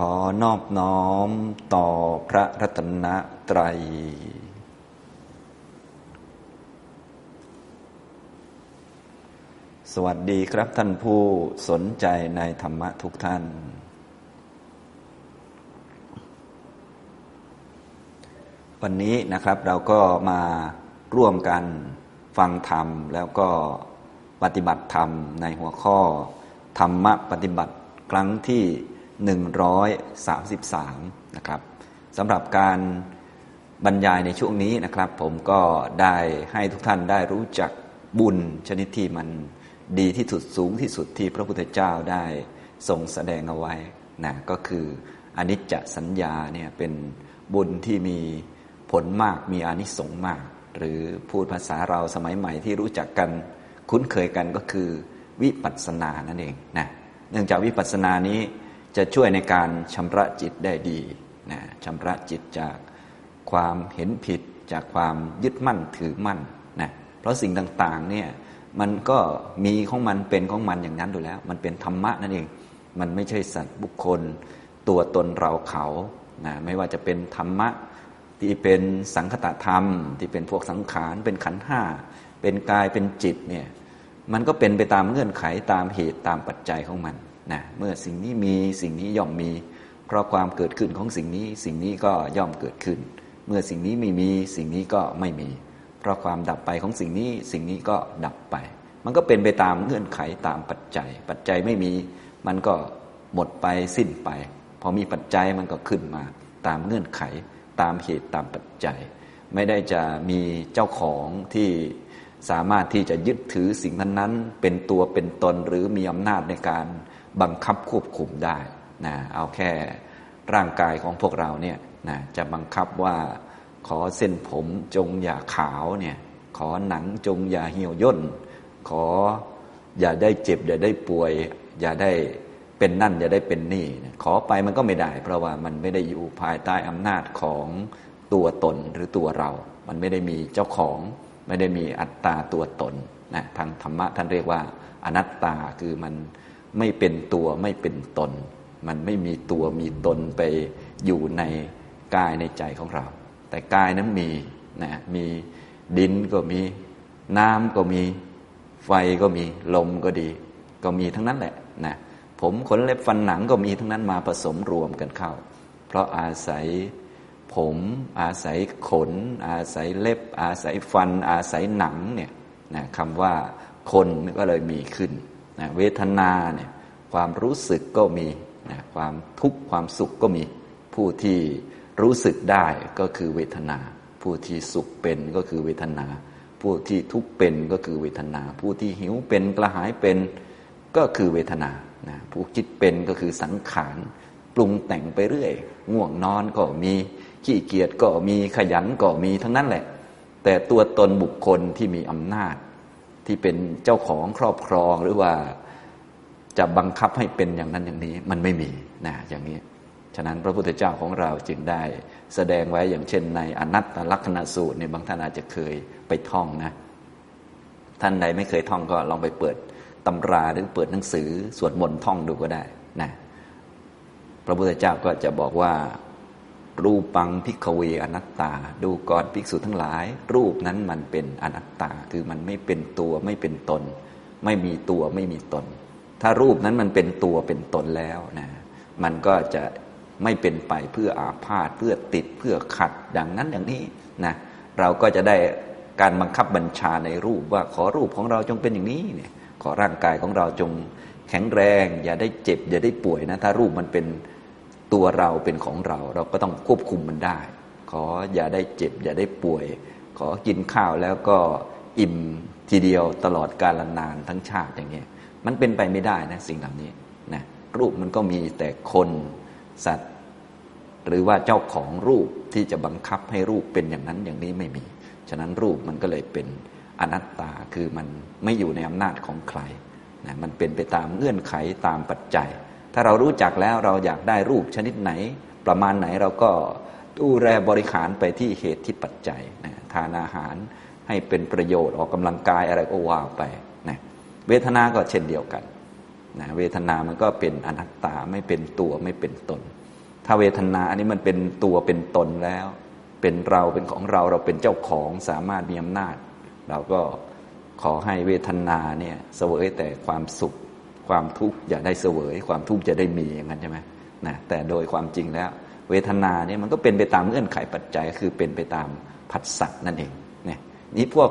ขอนอบน้อมต่อพระรัตนตรัย สวัสดีครับท่านผู้สนใจในธรรมะทุกท่าน วันนี้นะครับเราก็มาร่วมกันฟังธรรม แล้วก็ปฏิบัติธรรมในหัวข้อ ธรรมะปฏิบัติครั้งที่ 133 นะครับสำหรับการบรรยายในช่วงนี้นะครับ ผมก็ได้ให้ทุกท่านได้รู้จักบุญชนิดที่มันดีที่สุดสูงที่สุดที่พระพุทธเจ้าได้ทรงแสดงเอาไว้นะก็คืออนิจจสัญญาเนี่ยเป็นบุญที่มีผลมากมีอานิสงส์มาก หรือพูดภาษาเราสมัยใหม่ที่รู้จักกันคุ้นเคยกันก็คือวิปัสสนานั่นเองนะเนื่องจากวิปัสสนานี้ จะช่วยในการชำระจิตได้ดีนะชำระจิตจากความเห็นผิดจากความยึดมั่นถือมั่นนะเพราะสิ่งต่างๆเนี่ยมันก็มีของมันเป็นของมันอย่างนั้นอยู่แล้ว มันเป็นธรรมะนั่นเอง มันไม่ใช่สัตว์บุคคล ตัวตนเราเขานะไม่ว่าจะเป็นธรรมะที่เป็นสังคตธรรม ที่เป็นพวกสังขารเป็นขันห้าเป็นกายเป็นจิตเนี่ยมันก็เป็นไปตามเงื่อนไขตามเหตุตามปัจจัยของมัน นะเมื่อสิ่งนี้มีสิ่งนี้ย่อมมี เพราะความเกิดขึ้นของสิ่งนี้ สิ่งนี้ก็ย่อมเกิดขึ้น เมื่อสิ่งนี้ไม่มีสิ่งนี้ก็ไม่มี เพราะความดับไปของสิ่งนี้สิ่งนี้ก็ดับไป มันก็เป็นไปตามเงื่อนไขตามปัจจัย ปัจจัยไม่มี มันก็หมดไปสิ้นไปพอมีปัจจัยมันก็ขึ้นมา ตามเงื่อนไข ตามเหตุตามปัจจัย ไม่ได้จะมีเจ้าของที่สามารถที่จะยึดถือสิ่งนั้นๆเป็นตัวเป็นตนหรือมีอำนาจในการ บังคับควบคุมได้นะเอาแค่ร่างกายของพวกเราเนี่ยนะจะบังคับว่าขอเส้นผมจงอย่าขาวเนี่ยขอหนังจงอย่าเหี่ยวย่น ขออย่าได้เจ็บ อย่าได้ป่วย อย่าได้เป็นนั่น อย่าได้เป็นนี่ ขอไปมันก็ไม่ได้ เพราะว่ามันไม่ได้อยู่ภายใต้อำนาจของตัวตนหรือตัวเรา มันไม่ได้มีเจ้าของ ไม่ได้มีอัตตาตัวตนนะทางธรรมะท่านเรียกว่าอนัตตาคือมัน ไม่เป็นตัวไม่เป็นตน มันไม่มีตัวมีตนไปอยู่ในกายในใจของเรา แต่กายนั้นมีนะมีดินก็มีน้ำก็มีไฟก็มีลมก็ดี ก็มีทั้งนั้นแหละนะผมขนเล็บฟันหนังก็มีทั้งนั้นมาผสมรวมกันเข้า เพราะอาศัยผมอาศัยขน อาศัยเล็บ อาศัยฟัน อาศัยหนังเนี่ยนะคำว่าคนก็เลยมีขึ้น นะเวทนาเนี่ยความรู้สึกก็มีนะความทุกข์ความสุขก็มี ผู้ที่รู้สึกได้ก็คือเวทนา ผู้ที่สุขเป็นก็คือเวทนา ผู้ที่ทุกข์เป็นก็คือเวทนา ผู้ที่หิวเป็นกระหายเป็นก็คือเวทนานะผู้คิดเป็นก็คือสังขารปรุงแต่งไปเรื่อย ง่วงนอนก็มี ขี้เกียจก็มีขยันก็มีทั้งนั้นแหละ แต่ตัวตนบุคคลที่มีอำนาจ ที่เป็นเจ้าของครอบครองหรือว่าจะบังคับให้เป็นอย่างนั้นอย่างนี้มันไม่มีนะอย่างนี้ ฉะนั้นพระพุทธเจ้าของเราจึงได้แสดงไว้อย่างเช่น ในอนัตตลักษณสูตรเนี่ยบางท่านอาจจะเคยไปท่องนะ ท่านใดไม่เคยท่องก็ลองไปเปิดตำราหรือเปิดหนังสือสวดมนต์ท่องดูก็ได้นะพระพุทธเจ้าก็จะบอกว่า รูปังพิกเวอนัตตา ดูก่อนภิกษุทั้งหลาย รูปนั้นมันเป็นอนัตตา คือมันไม่เป็นตัวไม่เป็นตน ไม่มีตัวไม่มีตน ถ้ารูปนั้นมันเป็นตัวเป็นตนแล้วนะมันก็จะไม่เป็นไปเพื่ออาพาธเพื่อติดเพื่อขัดดังนั้นอย่างนี้นะเราก็จะได้การบังคับบัญชาในรูปว่าขอรูปของเราจงเป็นอย่างนี้เนี่ยขอร่างกายของเราจงแข็งแรง อย่าได้เจ็บ อย่าได้ป่วยนะถ้ารูปมันเป็น ตัวเราเป็นของเรา เราก็ต้องควบคุมมันได้ ขออย่าได้เจ็บ อย่าได้ป่วย ขอกินข้าวแล้วก็อิ่มทีเดียวตลอดกาลนานทั้งชาติอย่างเงี้ยมันเป็นไปไม่ได้นะสิ่งเหล่านี้นะรูปมันก็มีแต่คนสัตว์ หรือว่าเจ้าของรูปที่จะบังคับให้รูปเป็นอย่างนั้นอย่างนี้ไม่มี ฉะนั้นรูปมันก็เลยเป็นอนัตตาคือมันไม่อยู่ในอำนาจของใครนะมันเป็นไปตามเงื่อนไขตามปัจจัย ถ้าเรารู้จักแล้วเราอยากได้รูปชนิดไหน ประมาณไหนเราก็ดูแลบริหารไปที่เหตุที่ปัจจัยนะทานอาหารให้เป็นประโยชน์ออกกำลังกายอะไรก็ว่าไปนะเวทนาก็เช่นเดียวกันนะเวทนามันก็เป็นอนัตตาไม่เป็นตัวไม่เป็นตน ถ้าเวทนาอันนี้มันเป็นตัวเป็นตนแล้ว เป็นเราเป็นของเราเราเป็นเจ้าของสามารถมีอำนาจ เราก็ขอให้เวทนาเนี่ยเสวยแต่ความสุข ความทุกข์อย่าได้เสวย ความทุกข์จะได้มีอย่างนั้นใช่ไหมนะแต่โดยความจริงแล้ว เวทนาเนี่ยมันก็เป็นไปตามเงื่อนไขปัจจัยคือเป็นไปตามผัสสะนั่นเองเนี่ยนี่พวก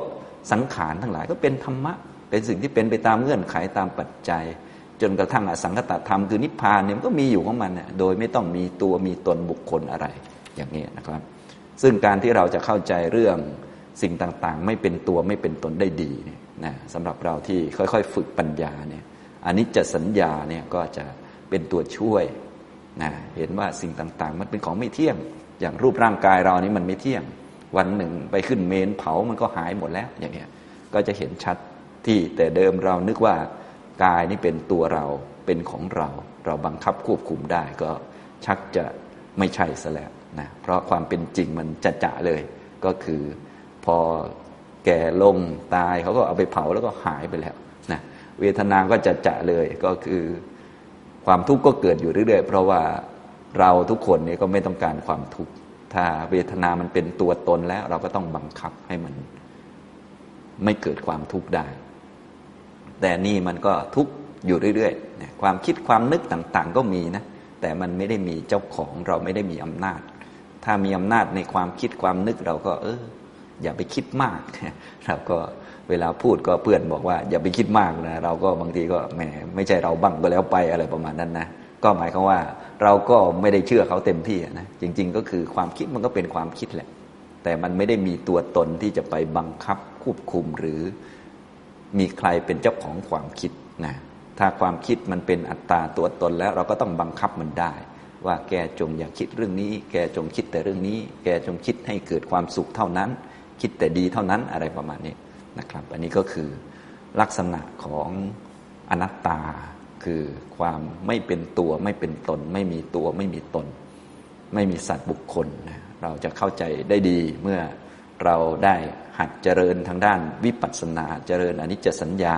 สังขารทั้งหลายก็เป็นธรรมะ เป็นสิ่งที่เป็นไปตามเงื่อนไขตามปัจจัย จนกระทั่งอสังคตธรรมคือนิพพานเนี่ยมันก็มีอยู่ของมันนโดยไม่ต้องมีตัวมีตนบุคคลอะไรอย่างนี้นะครับ ซึ่งการที่เราจะเข้าใจเรื่องสิ่งต่างๆ ไม่เป็นตัวไม่เป็นตนได้ดีเนี่ยนะสำหรับเราที่ค่อยๆ ฝึกปัญญาเนี่ย อันนี้จะสัญญาเนี่ยก็จะเป็นตัวช่วยนะเห็นว่าสิ่งต่างๆ มันเป็นของไม่เที่ยง อย่างรูปร่างกายเรานี่มันไม่เที่ยง วันหนึ่งไปขึ้นเมนเผามันก็หายหมดแล้วอย่างเงี้ยก็จะเห็นชัดที่แต่เดิมเรานึกว่ากายนี่เป็นตัวเราเป็นของเรา เราบังคับควบคุมได้ก็ชักจะไม่ใช่ซะแล้วนะเพราะความเป็นจริงมันจะจะเลย ก็คือพอแก่ลงตายเขาก็เอาไปเผาแล้วก็หายไปแล้ว เวทนาก็จะจะเลยก็คือความทุกข์ก็เกิดอยู่เรื่อย ๆ เพราะว่าเราทุกคนนี่ก็ไม่ต้องการความทุกข์ถ้าเวทนามันเป็นตัวตนแล้ว เราก็ต้องบังคับให้มัน ไม่เกิดความทุกข์ได้ แต่นี่มันก็ทุกข์อยู่เรื่อยๆความคิดความนึกต่างๆ ก็มีนะแต่มันไม่ได้มีเจ้าของเราไม่ได้มีอำนาจ ถ้ามีอำนาจในความคิดความนึกเราก็ เอออย่าไปคิดมาก เราก็ เวลาพูดก็เพื่อนบอกว่า อย่าไปคิดมากนะเราก็บางทีก็แหมไม่ใช่เราบ้างก็แล้วไปอะไรประมาณนั้นนะก็หมายความว่าเราก็ไม่ได้เชื่อเขาเต็มที่นะจริง ๆ ก็คือความคิดมันก็เป็นความคิดแหละ แต่มันไม่ได้มีตัวตนที่จะไปบังคับควบคุมหรือมีใครเป็นเจ้าของความคิดนะถ้าความคิดมันเป็นอัตตาตัวตนแล้วเราก็ต้องบังคับมันได้ ว่าแกจงอย่าคิดเรื่องนี้ แกจงคิดแต่เรื่องนี้ แกจงคิดให้เกิดความสุขเท่านั้น คิดแต่ดีเท่านั้นอะไรประมาณนี้ นะครับ อันนี้ก็คือลักษณะของอนัตตา คือความไม่เป็นตัวไม่เป็นตน ไม่มีตัวไม่มีตน ไม่มีสัตว์บุคคลนะเราจะเข้าใจได้ดีเมื่อเราได้หัดเจริญทางด้านวิปัสสนาเจริญอนิจจสัญญา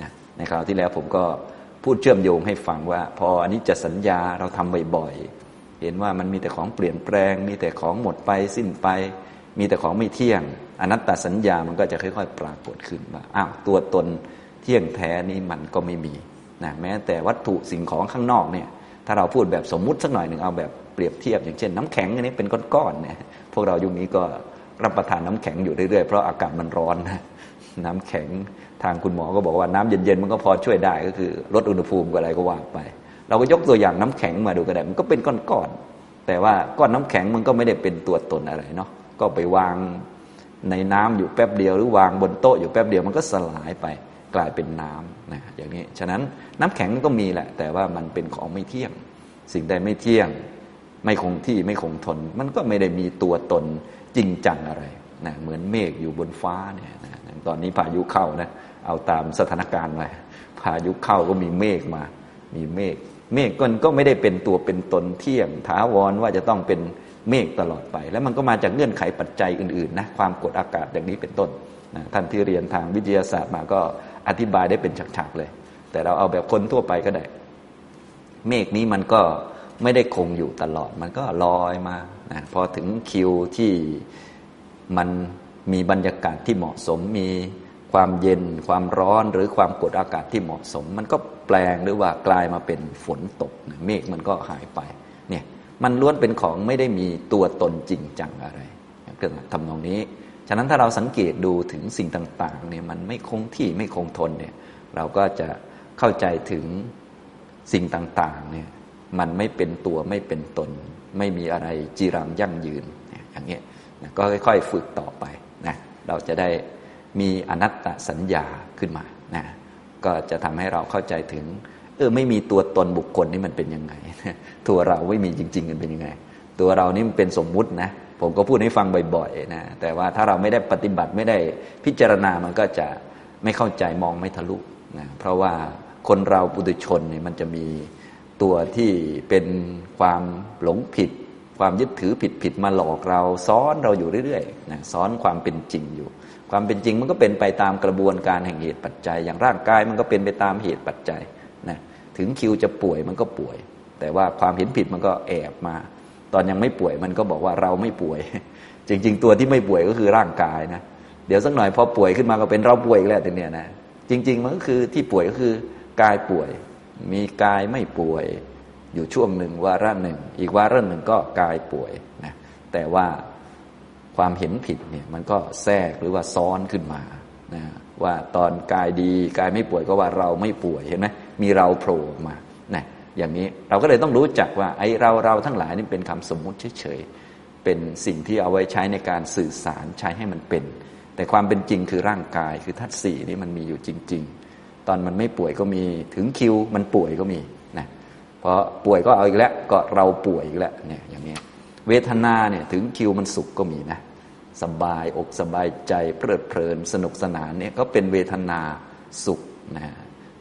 นะในคราวที่แล้วผมก็พูดเชื่อมโยงให้ฟังว่า พออนิจจสัญญาเราทำบ่อยๆเห็นว่ามันมีแต่ของเปลี่ยนแปลง มีแต่ของหมดไปสิ้นไป มีแต่ของไม่เที่ยง อนัตตสัญญามันก็จะค่อย ๆ ปรากฏขึ้นว่าอ้าวตัวตนเที่ยงแท้นี้มันก็ไม่มีนะแม้แต่วัตถุสิ่งของข้างนอกเนี่ย ถ้าเราพูดแบบสมมุติสักหน่อยหนึ่งเอาแบบเปรียบเทียบ อย่างเช่น น้ำแข็งอันนี้เป็นก้อนๆเนี่ยพวกเรายุคนี้ก็รับประทานน้ำแข็งอยู่เรื่อยๆเพราะอากาศมันร้อนนะน้ำแข็งทางคุณหมอก็บอกว่าน้ำเย็นๆมันก็พอช่วยได้ก็คือลดอุณหภูมิอะไรก็ว่าไป เราก็ยกตัวอย่างน้ำแข็งมาดูก็ได้มันก็เป็นก้อนๆแต่ว่าก้อนน้ำแข็งมันก็ไม่ได้เป็นตัวตนอะไรเนาะ ก็ไปวางในน้ำอยู่แป๊บเดียวหรือวางบนโต๊ะอยู่แป๊บเดียวมันก็สลายไปกลายเป็นน้ำนะอย่างนี้ ฉะนั้นน้ำแข็งก็มีแหละ แต่ว่ามันเป็นของไม่เที่ยง สิ่งใดไม่เที่ยง ไม่คงที่ไม่คงทน มันก็ไม่ได้มีตัวตนจริงจังอะไรนะเหมือนเมฆอยู่บนฟ้าเนี่ยนะตอนนี้พายุเข้านะเอาตามสถานการณ์ไปพายุเข้าก็มีเมฆมา มีเมฆเมฆก็ไม่ได้เป็นตัวเป็นตนเที่ยงถาวรว่าจะต้องเป็น เมฆตลอดไป แล้วมันก็มาจากเงื่อนไขปัจจัยอื่นๆนะความกดอากาศอย่างนี้เป็นต้นนะท่านที่เรียนทางวิทยาศาสตร์มาก็อธิบายได้เป็นฉากๆเลย แต่เราเอาแบบคนทั่วไปก็ได้ เมฆนี้มันก็ไม่ได้คงอยู่ตลอด มันก็ลอยมานะพอถึงคิวที่มันมีบรรยากาศที่เหมาะสมมีความเย็นความร้อนหรือความกดอากาศที่เหมาะสม มันก็แปลงหรือว่ากลายมาเป็นฝนตกเมฆมันก็หายไป มันล้วนเป็นของไม่ได้มีตัวตนจริงจังอะไรเกิดทำนองนี้ ฉะนั้นถ้าเราสังเกตดูถึงสิ่งต่างๆเนี่ยมันไม่คงที่ไม่คงทนเนี่ยเราก็จะเข้าใจถึงสิ่งต่างๆเนี่ยมันไม่เป็นตัวไม่เป็นตน ไม่มีอะไรจีรังยั่งยืนอย่างนี้ก็ค่อยๆฝึกต่อไปนะเราจะได้มีอนัตตสัญญาขึ้นมานะก็จะทำให้เราเข้าใจถึง ออไม่มีตัวตนบุคคลนี่มันเป็นยังไง ตัวเราไม่มีจริงๆกันเป็นยังไง ตัวเรานี่มันเป็นสมมุตินะ ผมก็พูดให้ฟังบ่อยๆนะแต่ว่าถ้าเราไม่ได้ปฏิบัติไม่ได้พิจารณามันก็จะไม่เข้าใจมองไม่ทะลุนะเพราะว่าคนเราปุถุชนเนี่ยมันจะมีตัวที่เป็นความหลงผิด ความยึดถือผิดผิดมาหลอกเราซ้อนเราอยู่เรื่อยๆนะซ้อนความเป็นจริงอยู่ ความเป็นจริงมันก็เป็นไปตามกระบวนการแห่งเหตุปัจจัย อย่างร่างกายมันก็เป็นไปตามเหตุปัจจัย ถึงคิวจะป่วยมันก็ป่วย แต่ว่าความเห็นผิดมันก็แอบมา ตอนยังไม่ป่วยมันก็บอกว่าเราไม่ป่วย จริง ๆ ตัวที่ไม่ป่วยก็คือร่างกายนะเดี๋ยวสักหน่อยพอป่วยขึ้นมาก็เป็นเราป่วยแล้วแต่เนี่ยนะจริง ๆ มันก็คือที่ป่วยก็คือกายป่วย มีกายไม่ป่วย อยู่ช่วงหนึ่งวาระหนึ่ง อีกวาระหนึ่งก็กายป่วยนะแต่ว่าความเห็นผิดเนี่ยมันก็แทรกหรือว่าซ้อนขึ้นมานะว่าตอนกายดีกายไม่ป่วยก็ว่าเราไม่ป่วยเห็นไหม มีเราโผล่มานะอย่างนี้เราก็เลยต้องรู้จักว่าไอ้เราเราทั้งหลายนี่เป็นคำสมมุติเฉยๆเป็นสิ่งที่เอาไว้ใช้ในการสื่อสารใช้ให้มันเป็น แต่ความเป็นจริงคือร่างกายคือทัศสี่นี่มันมีอยู่จริง ๆ ตอนมันไม่ป่วยก็มีถึงคิวมันป่วยก็มีนะพอป่วยก็เอาอีกแล้วก็เราป่วยอีกแล้วเนี่ยอย่างนี้เวทนาเนี่ยถึงคิวมันสุขก็มีนะสบายอกสบายใจเพลิดเพลินสนุกสนานเนี่ยก็เป็นเวทนาสุขนะ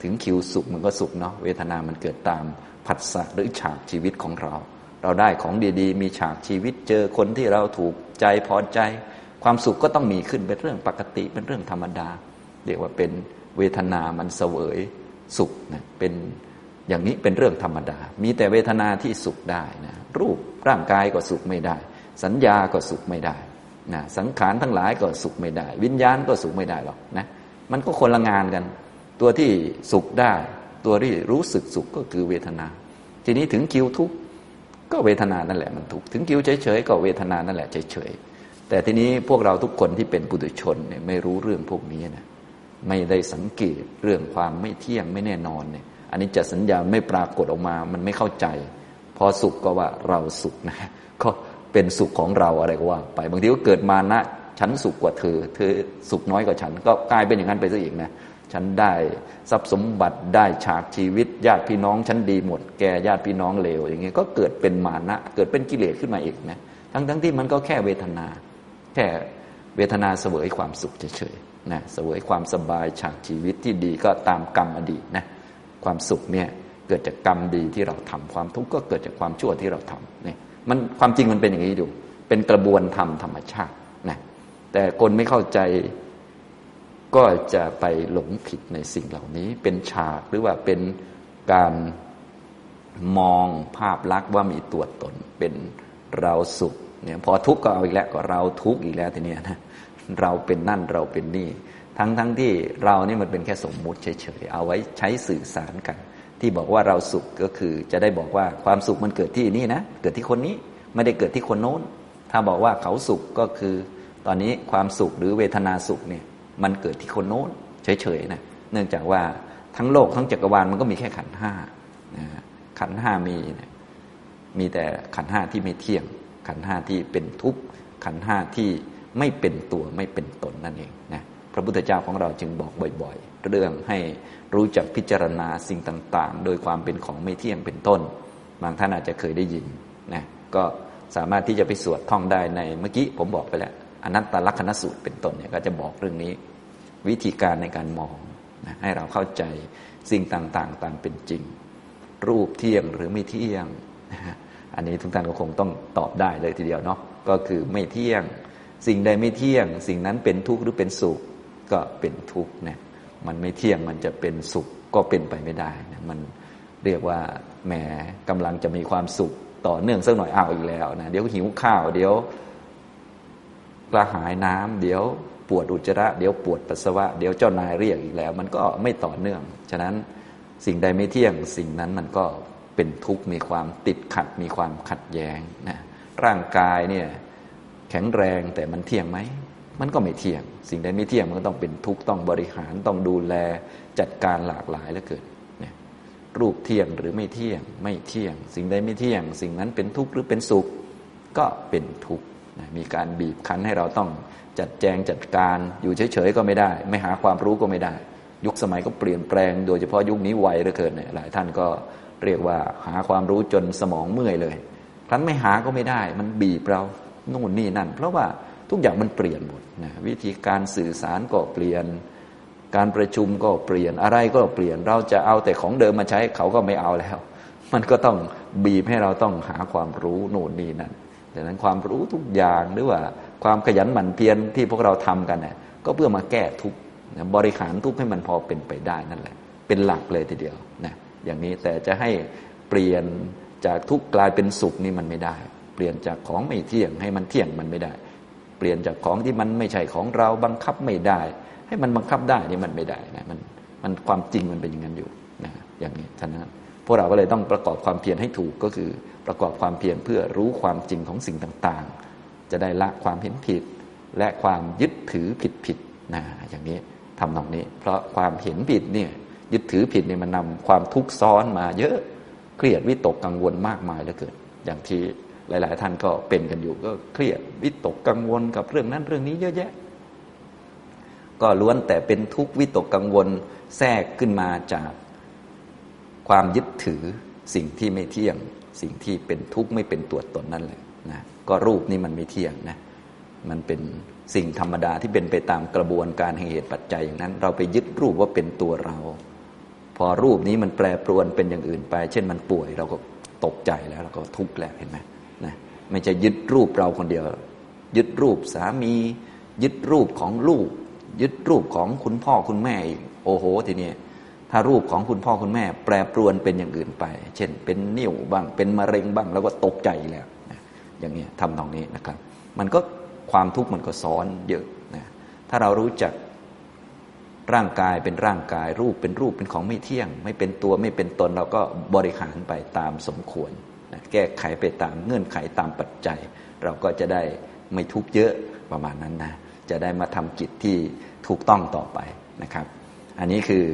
ถึงคิวสุขมันก็สุขเนาะเวทนามันเกิดตามผัสสะหรือฉากชีวิตของเรา เราได้ของดีๆ มีฉากชีวิตเจอคนที่เราถูกใจพอใจ ความสุขก็ต้องมีขึ้นเป็นเรื่องปกติเป็นเรื่องธรรมดา เรียกว่าเป็นเวทนามันเสวยสุขนะเป็นอย่างนี้เป็นเรื่องธรรมดา มีแต่เวทนาที่สุขได้นะรูปร่างกายก็สุขไม่ได้ สัญญาก็สุขไม่ได้นะสังขารทั้งหลายก็สุขไม่ได้ วิญญาณก็สุขไม่ได้หรอกนะมันก็คนละงานกัน ตัวที่สุขได้ ตัวที่รู้สึกสุขก็คือเวทนา ทีนี้ถึงคิวทุกข์ก็เวทนานั่นแหละมันทุกข์ถึงคิวเฉยๆก็เวทนานั่นแหละเฉยๆแต่ทีนี้พวกเราทุกคนที่เป็นปุถุชนเนี่ยไม่รู้เรื่องพวกนี้นะไม่ได้สังเกตเรื่องความไม่เที่ยงไม่แน่นอนเนี่ยอันนี้จะสัญญาไม่ปรากฏออกมา มันไม่เข้าใจ พอสุขก็ว่าเราสุขนะก็เป็นสุขของเราอะไรก็ว่า ไปบางทีก็เกิดมานะฉันสุขกว่าเธอ เธอสุขน้อยกว่าฉัน ก็กลายเป็นอย่างนั้นไปซะอีกนะ ฉันได้ทรัพย์สมบัติได้ฉากชีวิต ญาติพี่น้องฉันดีหมด แกญาติพี่น้องเลวอย่างเงี้ยก็เกิดเป็นมานะ เกิดเป็นกิเลสขึ้นมาอีกนะทั้งทั้งที่มันก็แค่เวทนา แค่เวทนาเสวยความสุขเฉยๆนะเสวยความสบายฉากชีวิตที่ดีก็ตามกรรมอดีตนะความสุขเนี่ยเกิดจากกรรมดีที่เราทำความทุกข์ก็เกิดจากความชั่วที่เราทำเนี่ยมันความจริงมันเป็นอย่างนี้อยู่ เป็นกระบวนธรรมธรรมชาตินะแต่คนไม่เข้าใจ ก็จะไปหลงผิดในสิ่งเหล่านี้ เป็นฉากหรือว่าเป็นการมองภาพลักษณ์ว่ามีตัวตนเป็นเราสุขเนี่ยพอทุกข์ก็เอาอีกแล้วก็เราทุกข์อีกแล้วทีนี้นะเราเป็นนั่นเราเป็นนี่ ทั้งทั้งที่เรานี่มันเป็นแค่สมมุติเฉยๆเอาไว้ใช้สื่อสารกัน ที่บอกว่าเราสุขก็คือจะได้บอกว่าความสุขมันเกิดที่นี่นะเกิดที่คนนี้ไม่ได้เกิดที่คนโน้น ถ้าบอกว่าเขาสุขก็คือ ตอนนี้ความสุขหรือเวทนาสุขเนี่ย มันเกิดที่คนโน้นเฉยๆนะเนื่องจากว่าทั้งโลกทั้งจักรวาลมันก็มีแค่ขันห้าขันห้ามีมีแต่ขันห้าที่ไม่เที่ยง ขันห้าที่เป็นทุกข์ขันห้าที่ไม่เป็นตัวไม่เป็นตนนั่นเองนะพระพุทธเจ้าของเราจึงบอกบ่อย ๆ เรื่องให้รู้จักพิจารณาสิ่งต่าง ๆ โดยความเป็นของไม่เที่ยงเป็นต้น บางท่านอาจจะเคยได้ยินนะก็สามารถที่จะไปสวดท่องได้ในเมื่อกี้ผมบอกไปแล้ว อนัตตลักษณสูตรเป็นต้นเนี่ยก็จะบอกเรื่องนี้ วิธีการในการมองนะให้เราเข้าใจสิ่งต่างๆ ตามเป็นจริง รูปเที่ยงหรือไม่เที่ยง อันนี้ทุกท่านก็คงต้องตอบได้เลยทีเดียวเนาะก็คือไม่เที่ยง สิ่งใดไม่เที่ยง สิ่งนั้นเป็นทุกข์หรือเป็นสุขก็เป็นทุกข์นะมันไม่เที่ยงมันจะเป็นสุขก็เป็นไปไม่ได้นะมันเรียกว่าแหมกำลังจะมีความสุขต่อเนื่องสักหน่อยอ้าวอีกแล้วนะเดี๋ยวหิวข้าวเดี๋ยว กระหายน้ำเดี๋ยวปวดอุจจาระ เดี๋ยวปวดปัสสาวะ เดี๋ยวเจ้านายเรียกอีกแล้ว มันก็ไม่ต่อเนื่อง ฉะนั้นสิ่งใดไม่เที่ยงสิ่งนั้นมันก็เป็นทุกข์มีความติดขัดมีความขัดแย้งนะร่างกายเนี่ยแข็งแรงแต่มันเที่ยงไหมมันก็ไม่เที่ยง สิ่งใดไม่เที่ยงมันก็ต้องเป็นทุกข์ต้องบริหารต้องดูแลจัดการหลากหลายแล้วเกิดเนี่ยรูปเที่ยงหรือไม่เที่ยงไม่เที่ยง สิ่งใดไม่เที่ยง สิ่งนั้นเป็นทุกข์หรือเป็นสุขก็เป็นทุกข์ มีการบีบคั้นให้เราต้องจัดแจงจัดการอยู่เฉยๆก็ไม่ได้ ไม่หาความรู้ก็ไม่ได้ ยุคสมัยก็เปลี่ยนแปลง โดยเฉพาะยุคนี้ไวเหลือเกินเนี่ยหลายท่านก็เรียกว่าหาความรู้จนสมองเมื่อยเลยครั้นไม่หาก็ไม่ได้ มันบีบเราโน่นนี่นั่น เพราะว่าทุกอย่างมันเปลี่ยนหมดนะวิธีการสื่อสารก็เปลี่ยน การประชุมก็เปลี่ยนอะไรก็เปลี่ยนเราจะเอาแต่ของเดิมมาใช้เขาก็ไม่เอาแล้ว มันก็ต้องบีบให้เราต้องหาความรู้โน่นนี่นั่น ดังนั้นความรู้ทุกอย่างหรือว่าความขยันหมั่นเพียรที่พวกเราทำกันเนี่ยก็เพื่อมาแก้ทุกบริหารทุกให้มันพอเป็นไปได้นั่นแหละ เป็นหลักเลยทีเดียวนะอย่างนี้แต่จะให้เปลี่ยนจากทุกข์กลายเป็นสุขนี่มันไม่ได้ เปลี่ยนจากของไม่เที่ยงให้มันเที่ยงมันไม่ได้ เปลี่ยนจากของที่มันไม่ใช่ของเราบังคับไม่ได้ ให้มันบังคับได้นี่มันไม่ได้นะมันมันความจริงมันเป็นอย่างนั้นอยู่นะอย่างนี้ฉะนั้นพ วกเราก็เลยต้องประกอบความเพียรให้ถูกก็คือประกอบความเพียรเพื่อรู้ความจริงของสิ่งต่างๆ จะได้ละความเห็นผิด และความยึดถือผิดผิดนะอย่างนี้ทำนองนี้ เพราะความเห็นผิดเนี่ยยึดถือผิดเนี่ยมันนำความทุกข์ซ้อนมาเยอะเครียดวิตกกังวลมากมายเหลือเกินอย่างที่หลาย ๆ ท่านก็เป็นกันอยู่ก็เครียดวิตกกังวลกับเรื่องนั้นเรื่องนี้เยอะแยะ ก็ล้วนแต่เป็นทุกข์วิตกกังวลแทรกขึ้นมาจาก ความยึดถือสิ่งที่ไม่เที่ยง สิ่งที่เป็นทุกข์ไม่เป็นตัวตนนั่นแหละนะก็รูปนี้มันไม่เที่ยงนะมันเป็นสิ่งธรรมดาที่เป็นไปตามกระบวนการแห่งเหตุปัจจัยอย่างนั้น เราไปยึดรูปว่าเป็นตัวเรา พอรูปนี้มันแปรปรวนเป็นอย่างอื่นไป เช่นมันป่วยเราก็ตกใจแล้วเราก็ทุกข์แล้วเห็นไหมนะไม่จะยึดรูปเราคนเดียว ยึดรูปสามี ยึดรูปของลูก ยึดรูปของคุณพ่อคุณแม่อีกโอ้โหทีนี้ ถ้ารูปของคุณพ่อคุณแม่ แปรปรวนเป็นอย่างอื่นไป เช่น เป็นนิ่วบ้าง เป็นมะเร็งบ้าง แล้วก็ตกใจแล้วอย่างนี้ทำตรงนี้นะครับ มันก็ความทุกข์มันก็ซ้อนเยอะนะถ้าเรารู้จักร่างกายเป็นร่างกาย รูปเป็นรูปเป็นของไม่เที่ยง ไม่เป็นตัวไม่เป็นตนเราก็บริหารไปตามสมควรนะแก้ไขไปตามเงื่อนไขตามปัจจัย เราก็จะได้ไม่ทุกข์เยอะประมาณนั้นนะจะได้มาทำกิจที่ถูกต้องต่อไปนะครับ อันนี้คือ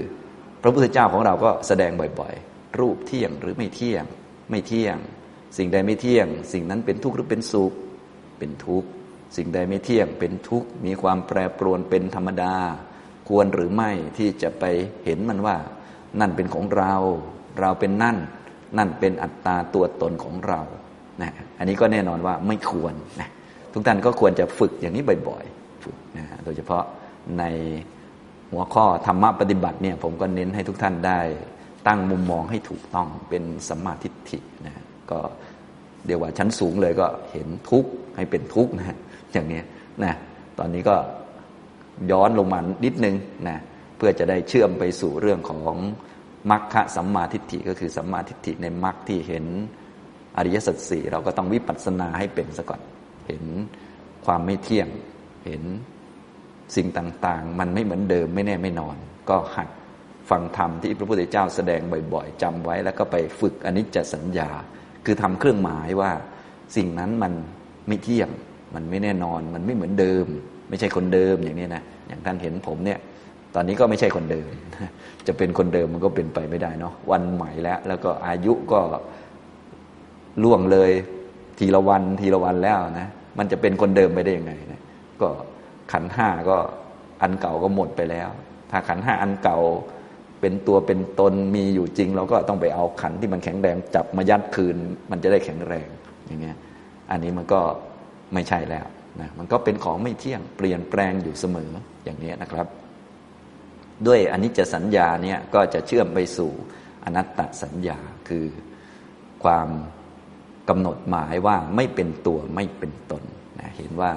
ระพุทธเจ้าของเราก็แสดงบ่อยๆ รูปเที่ยงหรือไม่เที่ยง ไม่เที่ยง สิ่งใดไม่เที่ยง สิ่งนั้นเป็นทุกข์หรือเป็นสุข เป็นทุกข์ สิ่งใดไม่เที่ยง เป็นทุกข์ มีความแปรปรวนเป็นธรรมดา ควรหรือไม่ที่จะไปเห็นมันว่า นั่นเป็นของเรา เราเป็นนั่น นั่นเป็นอัตตาตัวตนของเรา นะ อันนี้ก็แน่นอนว่าไม่ควรนะ ทุกท่านก็ควรจะฝึกอย่างนี้บ่อยๆ ฝึกนะ โดยเฉพาะใน หัวข้อธรรมะปฏิบัติเนี่ยผมก็เน้นให้ทุกท่านได้ตั้งมุมมองให้ถูกต้องเป็นสัมมาทิฏฐินะก็เดี๋ยวว่าชั้นสูงเลยก็เห็นทุกข์ให้เป็นทุกข์นะอย่างนี้นะตอนนี้ก็ย้อนลงมานิดนึงนะเพื่อจะได้เชื่อมไปสู่เรื่องของมรรคสัมมาทิฏฐิก็คือสัมมาทิฏฐิในมรรคที่เห็นอริยสัจสี่เราก็ต้องวิปัสสนาให้เป็นซะก่อน เห็นความไม่เที่ยงเห็น สิ่งต่างๆ มันไม่เหมือนเดิมไม่แน่ไม่นอน ก็หัดฟังธรรมที่พระพุทธเจ้าแสดงบ่อยๆจำไว้แล้วก็ไปฝึกอนิจจสัญญา คือทำเครื่องหมายว่า สิ่งนั้นมันไม่เที่ยงมันไม่แน่นอน มันไม่เหมือนเดิม ไม่ใช่คนเดิมอย่างนี้นะอย่างท่านเห็นผมเนี่ย ตอนนี้ก็ไม่ใช่คนเดิม จะเป็นคนเดิมมันก็เป็นไปไม่ได้เนาะวันใหม่แล้ว แล้วก็อายุก็ล่วงเลยทีละวันทีละวันแล้วนะมันจะเป็นคนเดิมไปได้ยังไงนะก็ ขันห้าก็อันเก่าก็หมดไปแล้ว ถ้าขันห้าอันเก่าเป็นตัวเป็นตนมีอยู่จริง เราก็ต้องไปเอาขันที่มันแข็งแรงจับมายัดคืน มันจะได้แข็งแรงอย่างเงี้ยอันนี้มันก็ไม่ใช่แล้วนะมันก็เป็นของไม่เที่ยงเปลี่ยนแปลงอยู่เสมออย่างนี้นะครับ ด้วยอน,นิจจสัญญาเนี่ยก็จะเชื่อมไปสู่อนัตตสัญญาคือความกำหนดหมายว่าไม่เป็นตัวไม่เป็นตนนะเห็นว่า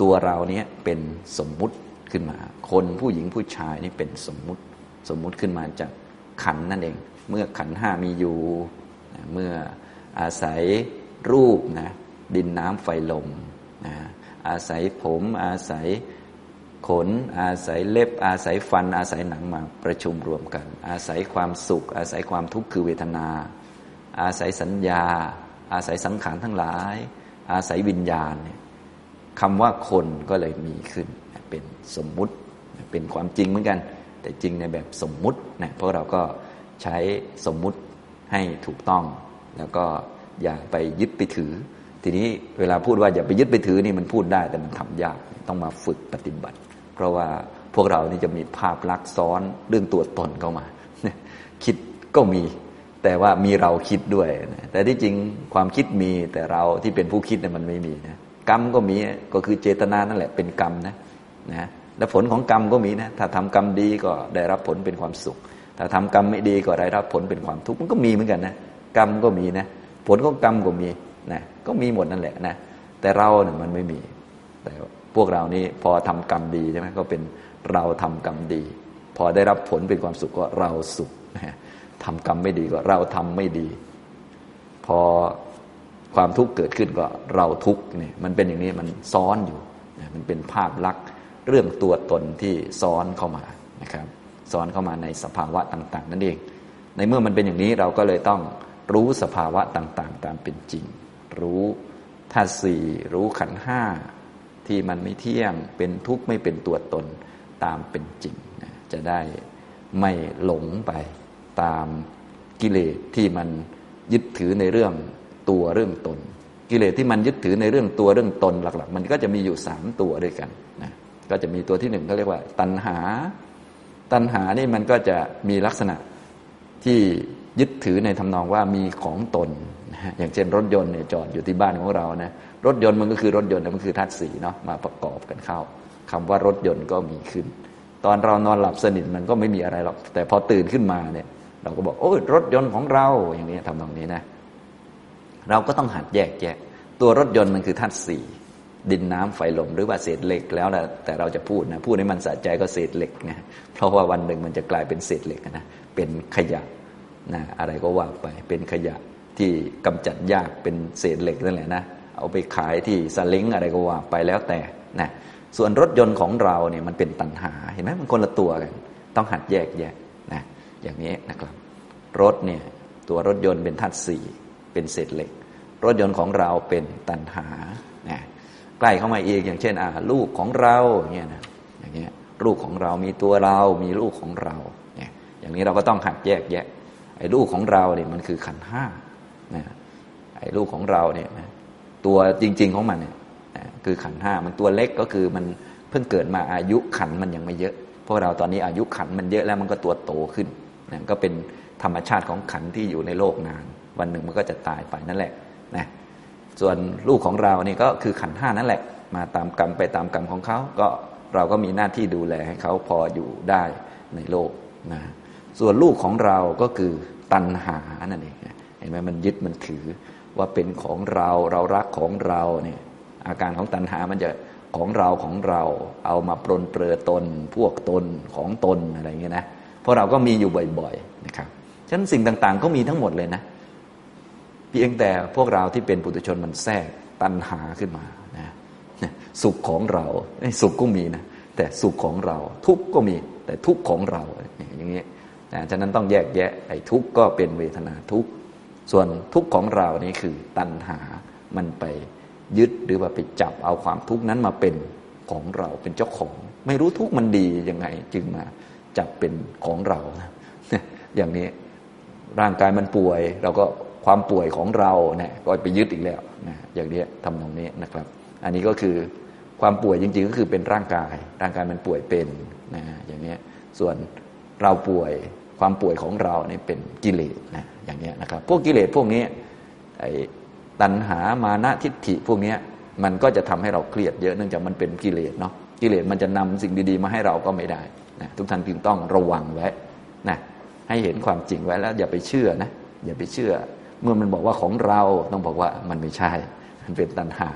ตัวเราเนี้ยเป็นสมมุติขึ้นมา คนผู้หญิงผู้ชายนี่เป็นสมมุติ สมมุติขึ้นมาจากขันนั่นเอง เมื่อขันห้ามีอยู่เมื่ออาศัยรูปนะดินน้ำไฟลมนะอาศัยผม อาศัยขน อาศัยเล็บ อาศัยฟัน อาศัยหนังมาประชุมรวมกัน อาศัยความสุข อาศัยความทุกข์คือเวทนา อาศัยสัญญา อาศัยสังขารทั้งหลาย อาศัยวิญญาณเนี่ย คำว่าคนก็เลยมีขึ้นเป็นสมมุติเป็นความจริงเหมือนกัน แต่จริงในแบบสมมุตินะเพราะเราก็ใช้สมมุติให้ถูกต้อง แล้วก็อย่าไปยึดไปถือ ทีนี้เวลาพูดว่าอย่าไปยึดไปถือนี่มันพูดได้แต่มันทำยากต้องมาฝึกปฏิบัติ เพราะว่าพวกเรานี่จะมีภาพลักษณ์ซ้อนเรื่องตัวตนเข้ามา คิดก็มีแต่ว่ามีเราคิดด้วย แต่ที่จริงความคิดมีแต่เราที่เป็นผู้คิดเนี่ยมันไม่มีนะ กรรมก็มีก็คือเจตนานั่นแหละเป็นกรรมนะนะและผลของกรรมก็มีนะถ้าทำกรรมดีก็ได้รับผลเป็นความสุข ถ้าทำกรรมไม่ดีก็ได้รับผลเป็นความทุกข์มันก็มีเหมือนกันนะกรรมก็มีนะผลของกรรมก็มีนะก็มีหมดนั่นแหละนะแต่เราเนี่ยมันไม่มี แต่พวกเรานี่พอทำกรรมดีใช่ไหมก็เป็นเราทำกรรมดี พอได้รับผลเป็นความสุขก็เราสุขนะทำกรรมไม่ดีก็เราทำไม่ดี พอ ความทุกข์เกิดขึ้นก็เราทุกข์เนี่ยมันเป็นอย่างนี้มันซ้อนอยู่ มันเป็นภาพลักษณ์เรื่องตัวตนที่ซ้อนเข้ามานะครับซ้อนเข้ามาในสภาวะต่างๆ นั่นเอง ในเมื่อมันเป็นอย่างนี้เราก็เลยต้องรู้สภาวะต่างๆ ตามเป็นจริง รู้ธาตุสี่รู้ขันห้าที่มันไม่เที่ยงเป็นทุกข์ไม่เป็นตัวตนตามเป็นจริงนะจะได้ไม่หลงไปตามกิเลสที่มันยึดถือในเรื่อง ตัวเรื่องตน กิเลสที่มันยึดถือในเรื่องตัวเรื่องตนหลัก ๆ มันก็จะมีอยู่สามตัวด้วยกันนะก็จะมีตัวที่หนึ่งก็เรียกว่า ตัณหา ตัณหานี่มันก็จะมีลักษณะที่ยึดถือในทำนองว่ามีของตนนะอย่างเช่นรถยนต์เนี่ยจอดอยู่ที่บ้านของเรานะรถยนต์มันก็คือรถยนต์มันคือธาตุสีเนาะมาประกอบกันเข้าคำว่ารถยนต์ก็มีขึ้น ตอนเรานอนหลับสนิทมันก็ไม่มีอะไรหรอกแต่พอตื่นขึ้นมาเนี่ย เราก็บอกโอ้ยรถยนต์ของเราอย่างนี้ทำตรงนี้นะ เราก็ต้องหัดแยกแยะ ตัวรถยนต์มันคือธาตุสี่ดินน้ำไฟลมหรือว่าเศษเหล็กแล้วแหละแต่เราจะพูดนะพูดให้มันสะใจก็เศษเหล็กนะเพราะว่าวันหนึ่งมันจะกลายเป็นเศษเหล็กนะเป็นขยะนะอะไรก็ว่าไปเป็นขยะที่กำจัดยากเป็นเศษเหล็กนั่นแหละนะเอาไปขายที่สลิงอะไรก็ว่าไปแล้วแต่นะส่วนรถยนต์ของเราเนี่ยมันเป็นตัณหาเห็นไหมมันคนละตัวกัน ต้องหัดแยกแยะนะอย่างนี้นะครับรถเนี่ยตัวรถยนต์เป็นธาตุสี่ เป็นเศษเหล็ก รถยนต์ของเราเป็นตัณหานะใกล้เข้ามาอีกอย่างเช่นอ่าลูกของเราเนี่ยนะอย่างเงี้ยลูกของเรามีตัวเรามีลูกของเราเนี่ยอย่างนี้เราก็ต้องหัดแยกแยะไอ้ลูกของเราเนี่ยมันคือขันห้านะไอ้ลูกของเราเนี่ยนะตัวจริง ๆของมันเนี่ยคือขันห้ามันตัวเล็กก็คือมันเพิ่งเกิดมาอายุขันมันยังไม่เยอะพวกเราตอนนี้อายุขันมันเยอะแล้วมันก็ตัวโตขึ้นนะก็เป็นธรรมชาติของขันที่อยู่ในโลกนาน วันหนึ่งมันก็จะตายไปนั่นแหละนะส่วนลูกของเรานี่ก็คือขันห้านั่นแหละ มาตามกรรมไปตามกรรมของเขาก็เราก็มีหน้าที่ดูแลให้เขาพออยู่ได้ในโลกนะส่วนลูกของเราก็คือตัณหานั่นเองเห็นไหมมันยึดมันถือว่าเป็นของเราเรารักของเราเนี่ยอาการของตัณหามันจะของเราของเราเอามาปรนเปลือตน พวกตนของตนอะไรเงี้ยนะเพราะเราก็มีอยู่บ่อยๆนะครับฉะนั้นสิ่งต่างๆ ก็มีทั้งหมดเลยนะ เพียงแต่พวกเราที่เป็นปุถุชนมันแทรกตัณหาขึ้นมานะสุขของเราสุขก็มีนะแต่สุขของเรา ทุกข์ก็มี แต่ทุกข์ของเราอย่างนี้นะฉะนั้นต้องแยกแยะไอ้ทุกข์ก็เป็นเวทนาทุกข์ส่วนทุกข์ของเรานี่คือตัณหามันไปยึดหรือว่าไปจับเอาความทุกข์นั้นมาเป็นของเราเป็นเจ้าของ ไม่รู้ทุกข์มันดียังไง จึงมาจับเป็นของเราอย่างนี้ร่างกายมันป่วย เราก็ ความป่วยของเราเนี่ยก็ไปยึดอีกแล้วนะอย่างนี้ทำตรงนี้นะครับ อันนี้ก็คือความป่วยจริงๆ ก็คือเป็นร่างกาย ร่างกายมันป่วยเป็นนะอย่างนี้ส่วนเราป่วยความป่วยของเราเนี่ยเป็นกิเลสนะอย่างนี้นะครับ พวกกิเลสพวกนี้ไอ้ตัณหามานะทิฏฐิพวกนี้มันก็จะทำให้เราเครียดเยอะเนื่องจากมันเป็นกิเลสเนาะกิเลสมันจะนำสิ่งดีๆ มาให้เราก็ไม่ได้นะทุกท่านจึงต้องระวังไว้นะให้เห็นความจริงไว้แล้วอย่าไปเชื่อนะอย่าไปเชื่อ เมื่อมันบอกว่าของเราต้องบอกว่ามันไม่ใช่ มันเป็นตัณหา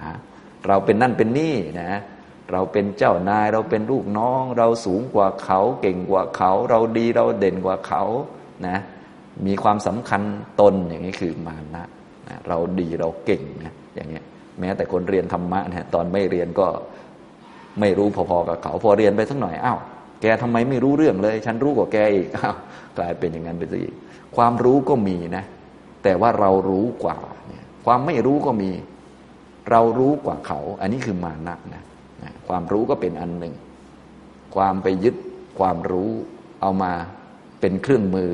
เราเป็นนั่นเป็นนี่นะ เราเป็นเจ้านายเราเป็นลูกน้อง เราสูงกว่าเขาเก่งกว่าเขา เราดีเราเด่นกว่าเขานะ มีความสำคัญตนอย่างนี้คือมานะนะเราดีเราเก่งนะอย่างเงี้ยแม้แต่คนเรียนธรรมะนะตอนไม่เรียนก็ไม่รู้พอๆกับเขา พอเรียนไปสักหน่อยอ้าวแกทำไมไม่รู้เรื่องเลย ฉันรู้กว่าแกอีกอ้าวกลายเป็นอย่างนั้นไปสิความรู้ก็มีนะ แต่ว่าเรารู้กว่าเนี่ยความไม่รู้ก็มี เรารู้กว่าเขา อันนี้คือมานะนะความรู้ก็เป็นอันหนึ่ง ความไปยึดความรู้เอามาเป็นเครื่องมือ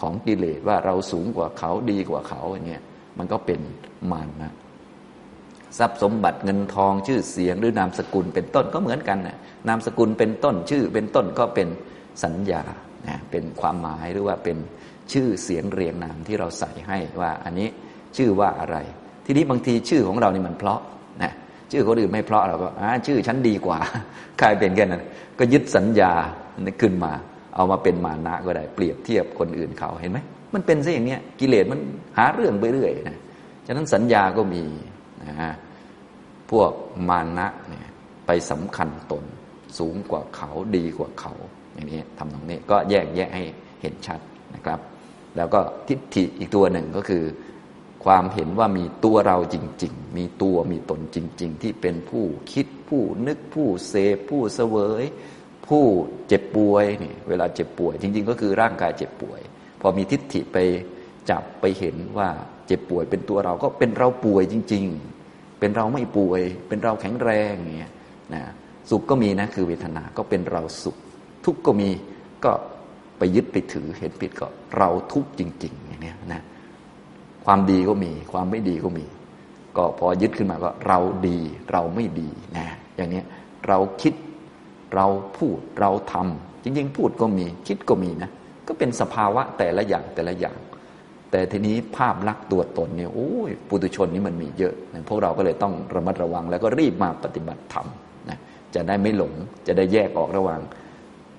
ของกิเลสว่าเราสูงกว่าเขาดีกว่าเขาอย่างเงี้ยมันก็เป็นมานะทรัพย์สมบัติเงินทองชื่อเสียงหรือนามสกุลเป็นต้นก็เหมือนกันนะนามสกุลเป็นต้นชื่อเป็นต้นก็เป็นสัญญานะเป็นความหมายหรือว่าเป็น ชื่อเสียงเรียงนามที่เราใส่ให้ว่าอันนี้ชื่อว่าอะไร ทีนี้บางทีชื่อของเรานี่มันเพราะนะชื่อคนอื่นไม่เพราะเราก็อ่าชื่อฉันดีกว่า กลายเป็นแค่นั้น ก็ยึดสัญญาขึ้นมา เอามาเป็นมานะก็ได้เปรียบเทียบคนอื่นเขาเห็นไหมมันเป็นซะอย่างเนี้ยกิเลสมันหาเรื่องไปเรื่อยนะฉะนั้นสัญญาก็มีนะฮะพวกมานะเนี่ยไปสำคัญตนสูงกว่าเขาดีกว่าเขาอย่างนี้ทำตรงนี้ก็แยกแยะให้เห็นชัดนะครับ แล้วก็ทิฏฐิอีกตัวหนึ่งก็คือ ความเห็นว่ามีตัวเราจริง ๆ มีตัวมีตนจริง ๆ ที่เป็นผู้คิดผู้นึกผู้เสพผู้เสวย ผู้เจ็บป่วยนี่เวลาเจ็บป่วย จริง ๆ ก็คือร่างกายเจ็บป่วย พอมีทิฏฐิไปจับไปเห็นว่าเจ็บป่วยเป็นตัวเราก็เป็นเราป่วยจริง ๆ เป็นเราไม่ป่วย เป็นเราแข็งแรงอย่างเงี้ยนะสุขก็มีนะคือเวทนาก็เป็นเราสุข ทุกข์ก็มีก็ ไปยึดไปถือเห็นผิดก็เราทุกข์จริง ๆ อย่างนี้นะความดีก็มี ความไม่ดีก็มี ก็พอยึดขึ้นมาก็เราดีเราไม่ดีนะอย่างนี้เราคิดเราพูดเราทำจริง ๆ พูดก็มี คิดก็มีนะก็เป็นสภาวะแต่ละอย่างแต่ละอย่าง แต่ทีนี้ภาพลักษณ์ตัวตนเนี่ยโอ้ยปุถุชนนี่มันมีเยอะนะพวกเราก็เลยต้องระมัดระวัง แล้วก็รีบมาปฏิบัติธรรมนะจะได้ไม่หลงจะได้แยกออกระหว่าง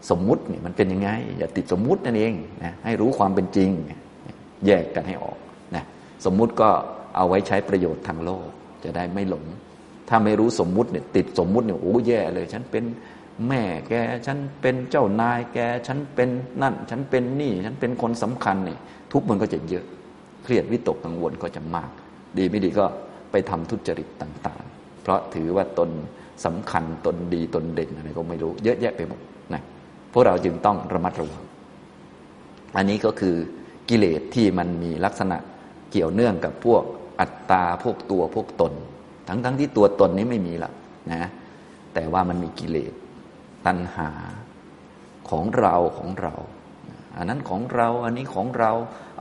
สมมุตินี่มันเป็นยังไง อย่าติดสมมุตินั่นเองนะให้รู้ความเป็นจริง แยกกันให้ออกนะสมมุติก็เอาไว้ใช้ประโยชน์ทางโลก จะได้ไม่หลง ถ้าไม่รู้สมมุติเนี่ยติดสมมุติเนี่ยโอ้แย่เลย ฉันเป็นแม่แกฉันเป็นเจ้านายแก ฉันเป็นนั่น ฉันเป็นนี่ ฉันเป็นคนสำคัญเนี่ยทุกมันก็จะเยอะ เครียดวิตกกังวลก็จะมาก ดีไม่ดีก็ไปทำทุจริตต่าง ๆ เพราะถือว่าตนสำคัญตนดีตนเด่นอะไรก็ไม่รู้ เยอะแยะไปหมด พวกเราจึงต้องระมัดระวัง อันนี้ก็คือกิเลสที่มันมีลักษณะเกี่ยวเนื่องกับพวกอัตตาพวกตัวพวกตน ทั้งทั้งที่ตัวตนนี้ไม่มีหรอกนะ แต่ว่ามันมีกิเลสตัณหาของเราของเรา อันนั้นของเราอันนี้ของเรา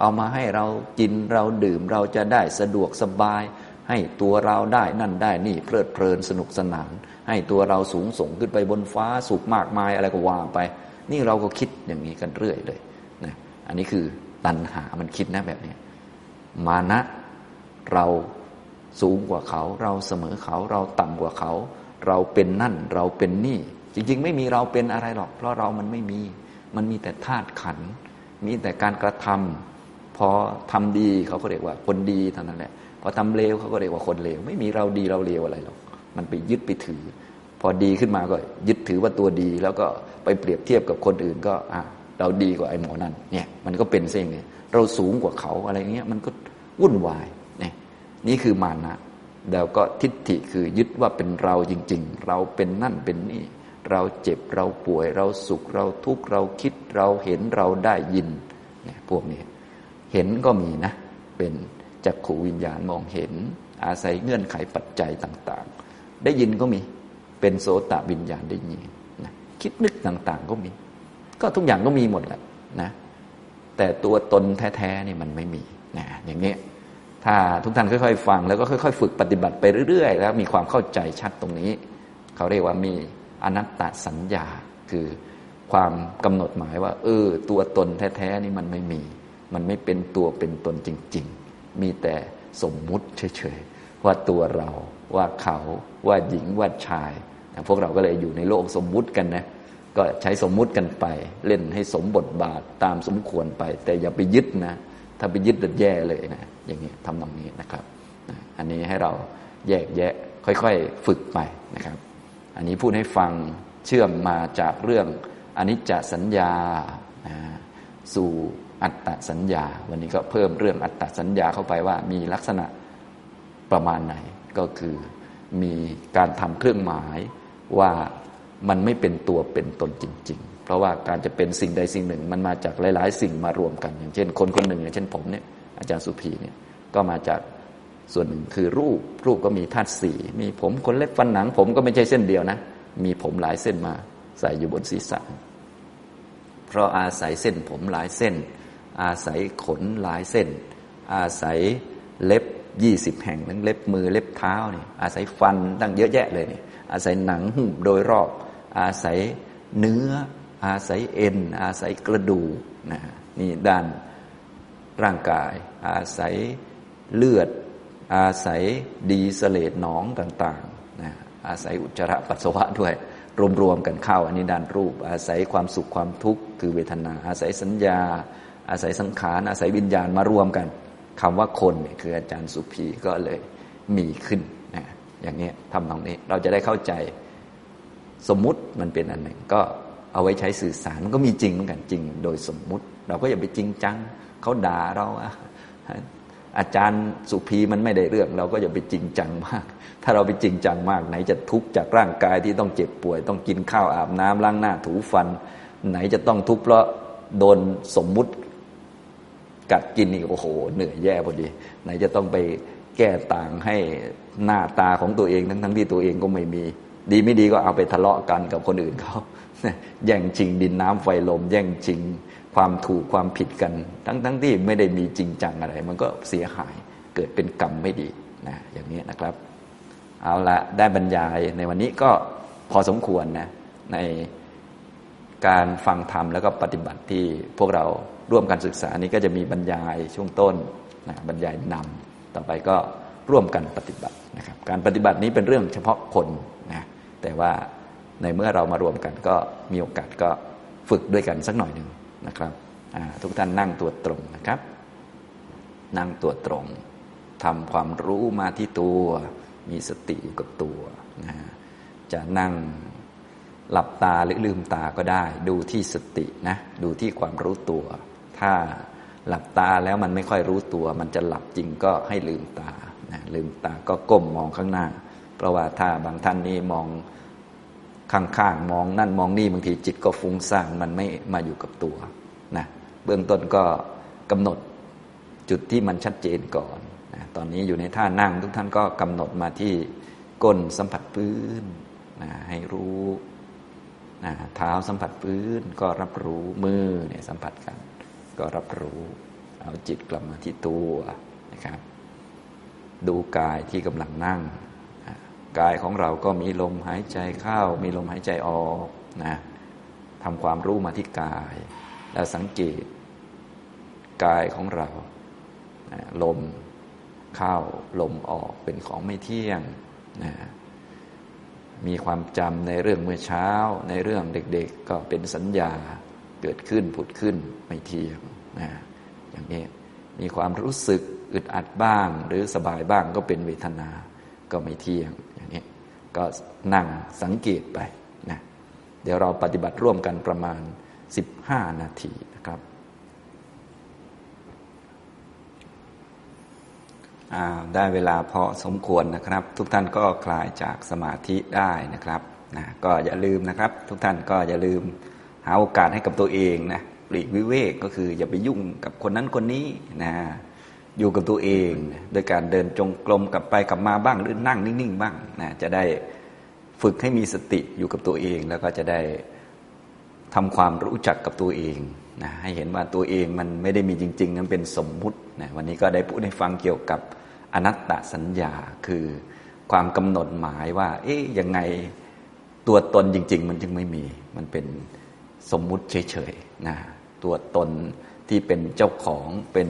เอามาให้เรากินเราดื่มเราจะได้สะดวกสบาย ให้ตัวเราได้นั่นได้นี่เพลิดเพลินสนุกสนาน ให้ตัวเราสูงส่งขึ้นไปบนฟ้าสุขมากมายอะไรก็ว่าไป นี่เราก็คิดอย่างนี้กันเรื่อยเลยนะอันนี้คือตัณหามันคิดนะแบบนี้มานะเราสูงกว่าเขา เราเสมอเขา เราต่ำกว่าเขา เราเป็นนั่น เราเป็นนี่ จริง ๆ ไม่มีเราเป็นอะไรหรอก เพราะเรามันไม่มี มันมีแต่ธาตุขัน มีแต่การกระทำพอทำดีเขาก็เรียกว่าคนดีเท่านั้นแหละ พอทำเลวเขาก็เรียกว่าคนเลว ไม่มีเราดีเราเลวอะไรหรอก มันไปยึดไปถือ พอดีขึ้นมาก็ยึดถือว่าตัวดี แล้วก็ไปเปรียบเทียบกับคนอื่นก็อะเราดีกว่าไอ้หมอนั่นเนี่ยมันก็เป็นเส้นเนี่ยเราสูงกว่าเขาอะไรเงี้ยมันก็วุ่นวายเนี่ยนี่คือมานะแล้วก็ทิฏฐิคือยึดว่าเป็นเราจริง ๆ เราเป็นนั่นเป็นนี่เราเจ็บเราป่วย เราสุขเราทุกข์เราคิดเราเห็นเราได้ยินเนี่ยพวกนี้เห็นก็มีนะ เป็นจักขูวิญญาณมองเห็น อาศัยเงื่อนไขปัจจัยต่าง ได้ยินก็มี เป็นโสตวิญญาณได้ยินนะคิดนึกต่างๆก็มี ก็ทุกอย่างก็มีหมดแหละนะ แต่ตัวตนแท้ๆนี่มันไม่มีนะอย่างนี้ถ้าทุกท่านค่อยๆฟังแล้วก็ค่อยๆ ฝึกปฏิบัติไปเรื่อยๆ แล้วมีความเข้าใจชัดตรงนี้ เขาเรียกว่ามีอนัตตสัญญาคือความกำหนดหมายว่า เออ ตัวตนแท้ๆนี่มันไม่มี มันไม่เป็นตัวเป็นตนจริง ๆ มีแต่สมมุติเฉยๆ ว่าตัวเรา ว่าเขาว่าหญิงว่าชายพวกเราก็เลยอยู่ในโลกสมมุติกันนะก็ใช้สมมุติกันไป เล่นให้สมบทบาทตามสมควรไป แต่อย่าไปยึดนะ ถ้าไปยึดจะแย่เลยนะ อย่างนี้ทำตรงนี้นะครับอันนี้ให้เราแยกแยะค่อยๆฝึกไปนะครับ อันนี้พูดให้ฟังเชื่อมมาจากเรื่องอนิจจสัญญาสู่อัตตสัญญา วันนี้ก็เพิ่มเรื่องอัตตสัญญาเข้าไปว่ามีลักษณะ ประมาณไหนก็คือมีการทำเครื่องหมายว่ามันไม่เป็นตัวเป็นตนจริง ๆ เพราะว่าการจะเป็นสิ่งใดสิ่งหนึ่ง มันมาจากหลาย ๆ สิ่งมารวมกัน อย่างเช่น คนคนหนึ่งอย่างเช่นผมเนี่ยอาจารย์สุภีเนี่ยก็มาจากส่วนหนึ่งคือรูปรูปก็มีธาตุสี่มีผมขนเล็บฟันหนัง ผมก็ไม่ใช่เส้นเดียวนะ มีผมหลายเส้นมาใส่อยู่บนศีรษะ เพราะอาศัยเส้นผมหลายเส้น อาศัยขนหลายเส้น อาศัยเล็บ ยี่สิบแห่งทั้งเล็บมือเล็บเท้าเนี่ยอาศัยฟันตั้งเยอะแยะเลยเนี่ยอาศัยหนังหุ้มโดยรอบ อาศัยเนื้อ อาศัยเอ็น อาศัยกระดูกนะนี่ด้านร่างกาย อาศัยเลือด อาศัยดีเสลดหนองต่างๆนะอาศัยอุจจาระปัสสาวะด้วยรวมๆกันเข้าอันนี้ด้านรูป อาศัยความสุขความทุกข์คือเวทนา อาศัยสัญญา อาศัยสังขารอาศัยวิญญาณมารวมกัน คำว่าคนเนี่ยคืออาจารย์สุภีก็เลยมีขึ้นนะอย่างนี้ทำตรงนี้เราจะได้เข้าใจสมมุติมันเป็นอันหนึ่งก็เอาไว้ใช้สื่อสารมันก็มีจริงเหมือนกันจริง โดยสมมุติ เราก็อย่าไปจริงจังเขาด่าเราอาจารย์สุภีมันไม่ได้เรื่อง เราก็อย่าไปจริงจังมาก ถ้าเราไปจริงจังมาก ไหนจะทุกข์จากร่างกายที่ต้องเจ็บป่วย ต้องกินข้าวอาบน้ำล้างหน้าถูฟัน ไหนจะต้องทุกข์เพราะโดนสมมุติ กัดกินอีกโอ้โห เหนื่อยแย่พอดี ไหนจะต้องไปแก้ต่างให้หน้าตาของตัวเองทั้งทั้งที่ตัวเองก็ไม่มี ดีไม่ดีก็เอาไปทะเลาะกันกับคนอื่นเขาแย่งชิงดินน้ำไฟลม แย่งชิงความถูกความผิดกัน ทั้งทั้งที่ไม่ได้มีจริงจังอะไร มันก็เสียหายเกิดเป็นกรรมไม่ดีนะอย่างนี้นะครับ เอาละได้บรรยายในวันนี้ก็พอสมควรนะในการฟังธรรมแล้วก็ปฏิบัติที่พวกเรา ร่วมกันศึกษานี้ก็จะมีบรรยายช่วงต้นนะบรรยายนำต่อไปก็ร่วมกันปฏิบัตินะครับการปฏิบัตินี้เป็นเรื่องเฉพาะคนนะแต่ว่าในเมื่อเรามารวมกันก็มีโอกาสก็ฝึกด้วยกันสักหน่อยหนึ่งนะครับทุกท่านนั่งตัวตรงนะครับ นั่งตัวตรงทำความรู้มาที่ตัว มีสติอยู่กับตัวนะจะนั่งหลับตาหรือลืมตาก็ได้ ดูที่สตินะดูที่ความรู้ตัว ถ้าหลับตาแล้วมันไม่ค่อยรู้ตัว มันจะหลับจริงก็ให้ลืมตานะลืมตาก็ก้มมองข้างหน้า เพราะว่าถ้าบางท่านนี่มองข้างๆมองนั่นมองนี่บางทีจิตก็ฟุ้งซ่านมันไม่มาอยู่กับตัวนะเบื้องต้นก็กำหนดจุดที่มันชัดเจนก่อนนะตอนนี้อยู่ในท่านั่งทุกท่านก็กำหนดมาที่ก้นสัมผัสพื้นนะให้รู้นะเท้าสัมผัสพื้นก็รับรู้มือเนี่ยสัมผัสกัน ก็รับรู้ เอาจิตกลับมาที่ตัวนะครับ ดูกายที่กำลังนั่ง กายของเราก็มีลมหายใจเข้า มีลมหายใจออกนะทำความรู้มาที่กาย แล้วสังเกต กายของเรา ลมเข้าลมออกเป็นของไม่เที่ยงนะมีความจำในเรื่องเมื่อเช้า ในเรื่องเด็กๆ ก็เป็นสัญญา เกิดขึ้นผุดขึ้นไม่เที่ยงนะอย่างนี้มีความรู้สึกอึดอัดบ้าง หรือสบายบ้างก็เป็นเวทนาก็ไม่เที่ยงอย่างนี้ก็นั่งสังเกตไปนะเดี๋ยวเราปฏิบัติร่วมกันประมาณ 15 นาทีนะครับได้เวลาพอสมควรนะครับ ทุกท่านก็คลายจากสมาธิได้นะครับนะก็อย่าลืมนะครับ ทุกท่านก็อย่าลืม หาโอกาสให้กับตัวเองนะปลีกวิเวกก็คือ อย่าไปยุ่งกับคนนั้นคนนี้นะอยู่กับตัวเองโดยการเดินจงกรมกลับไปกลับมาบ้างหรือนั่งนิ่งๆบ้างนะจะได้ฝึกให้มีสติอยู่กับตัวเอง แล้วก็จะได้ทำความรู้จักกับตัวเองนะให้เห็นว่าตัวเองมันไม่ได้มีจริง ๆ นั้นเป็นสมมุตินะวันนี้ก็ได้พูดให้ฟังเกี่ยวกับอนัตตสัญญาคือความกำหนดหมายว่า เอ๊ยยังไงตัวตนจริง ๆ มันจึงไม่มีมันเป็น สมมุติเฉยๆนะตัวตนที่เป็นเจ้าของเป็น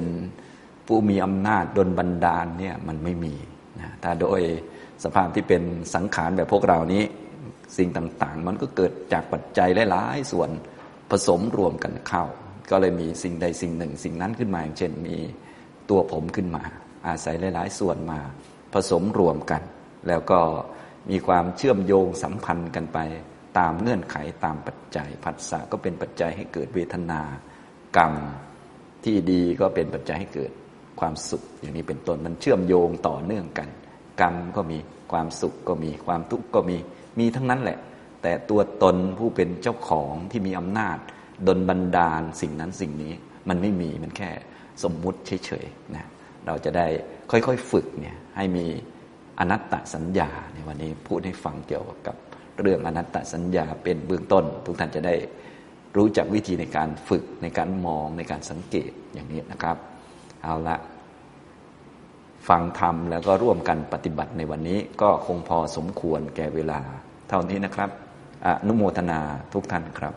ผู้มีอำนาจดนบันดาลเนี่ยมันไม่มีนะถ้าโดยสภาพที่เป็นสังขารแบบพวกเรานี้สิ่งต่างๆ มันก็เกิดจากปัจจัยหลายๆส่วนผสมรวมกันเข้า ก็เลยมีสิ่งใดสิ่งหนึ่ง สิ่งนั้นขึ้นมาอย่างเช่นมีตัวผมขึ้นมา อาศัยหลาย ๆ ส่วนมาผสมรวมกัน แล้วก็มีความเชื่อมโยงสัมพันธ์กันไป ตามเงื่อนไขตามปัจจัยผัสสะก็เป็นปัจจัยให้เกิดเวทนากรรมที่ดีก็เป็นปัจจัยให้เกิดความสุข อย่างนี้เป็นต้นมันเชื่อมโยงต่อเนื่องกัน กรรมก็มีความสุขก็มีความทุกข์ก็มีมีทั้งนั้นแหละ แต่ตัวตนผู้เป็นเจ้าของที่มีอำนาจดนบันดาลสิ่งนั้นสิ่งนี้ มันไม่มีมันแค่สมมุติเฉยๆนะเราจะได้ค่อยๆฝึกเนี่ยให้มีอนัตตสัญญาในวันนี้พูดให้ฟังเกี่ยวกับ เรื่องอนัตตสัญญาเป็นเบื้องต้น ทุกท่านจะได้รู้จักวิธีในการฝึกในการมองในการสังเกตอย่างนี้นะครับ เอาละฟังธรรมแล้วก็ร่วมกันปฏิบัติในวันนี้ก็คงพอสมควรแก่เวลา เท่านี้นะครับอนุโมทนาทุกท่านครับ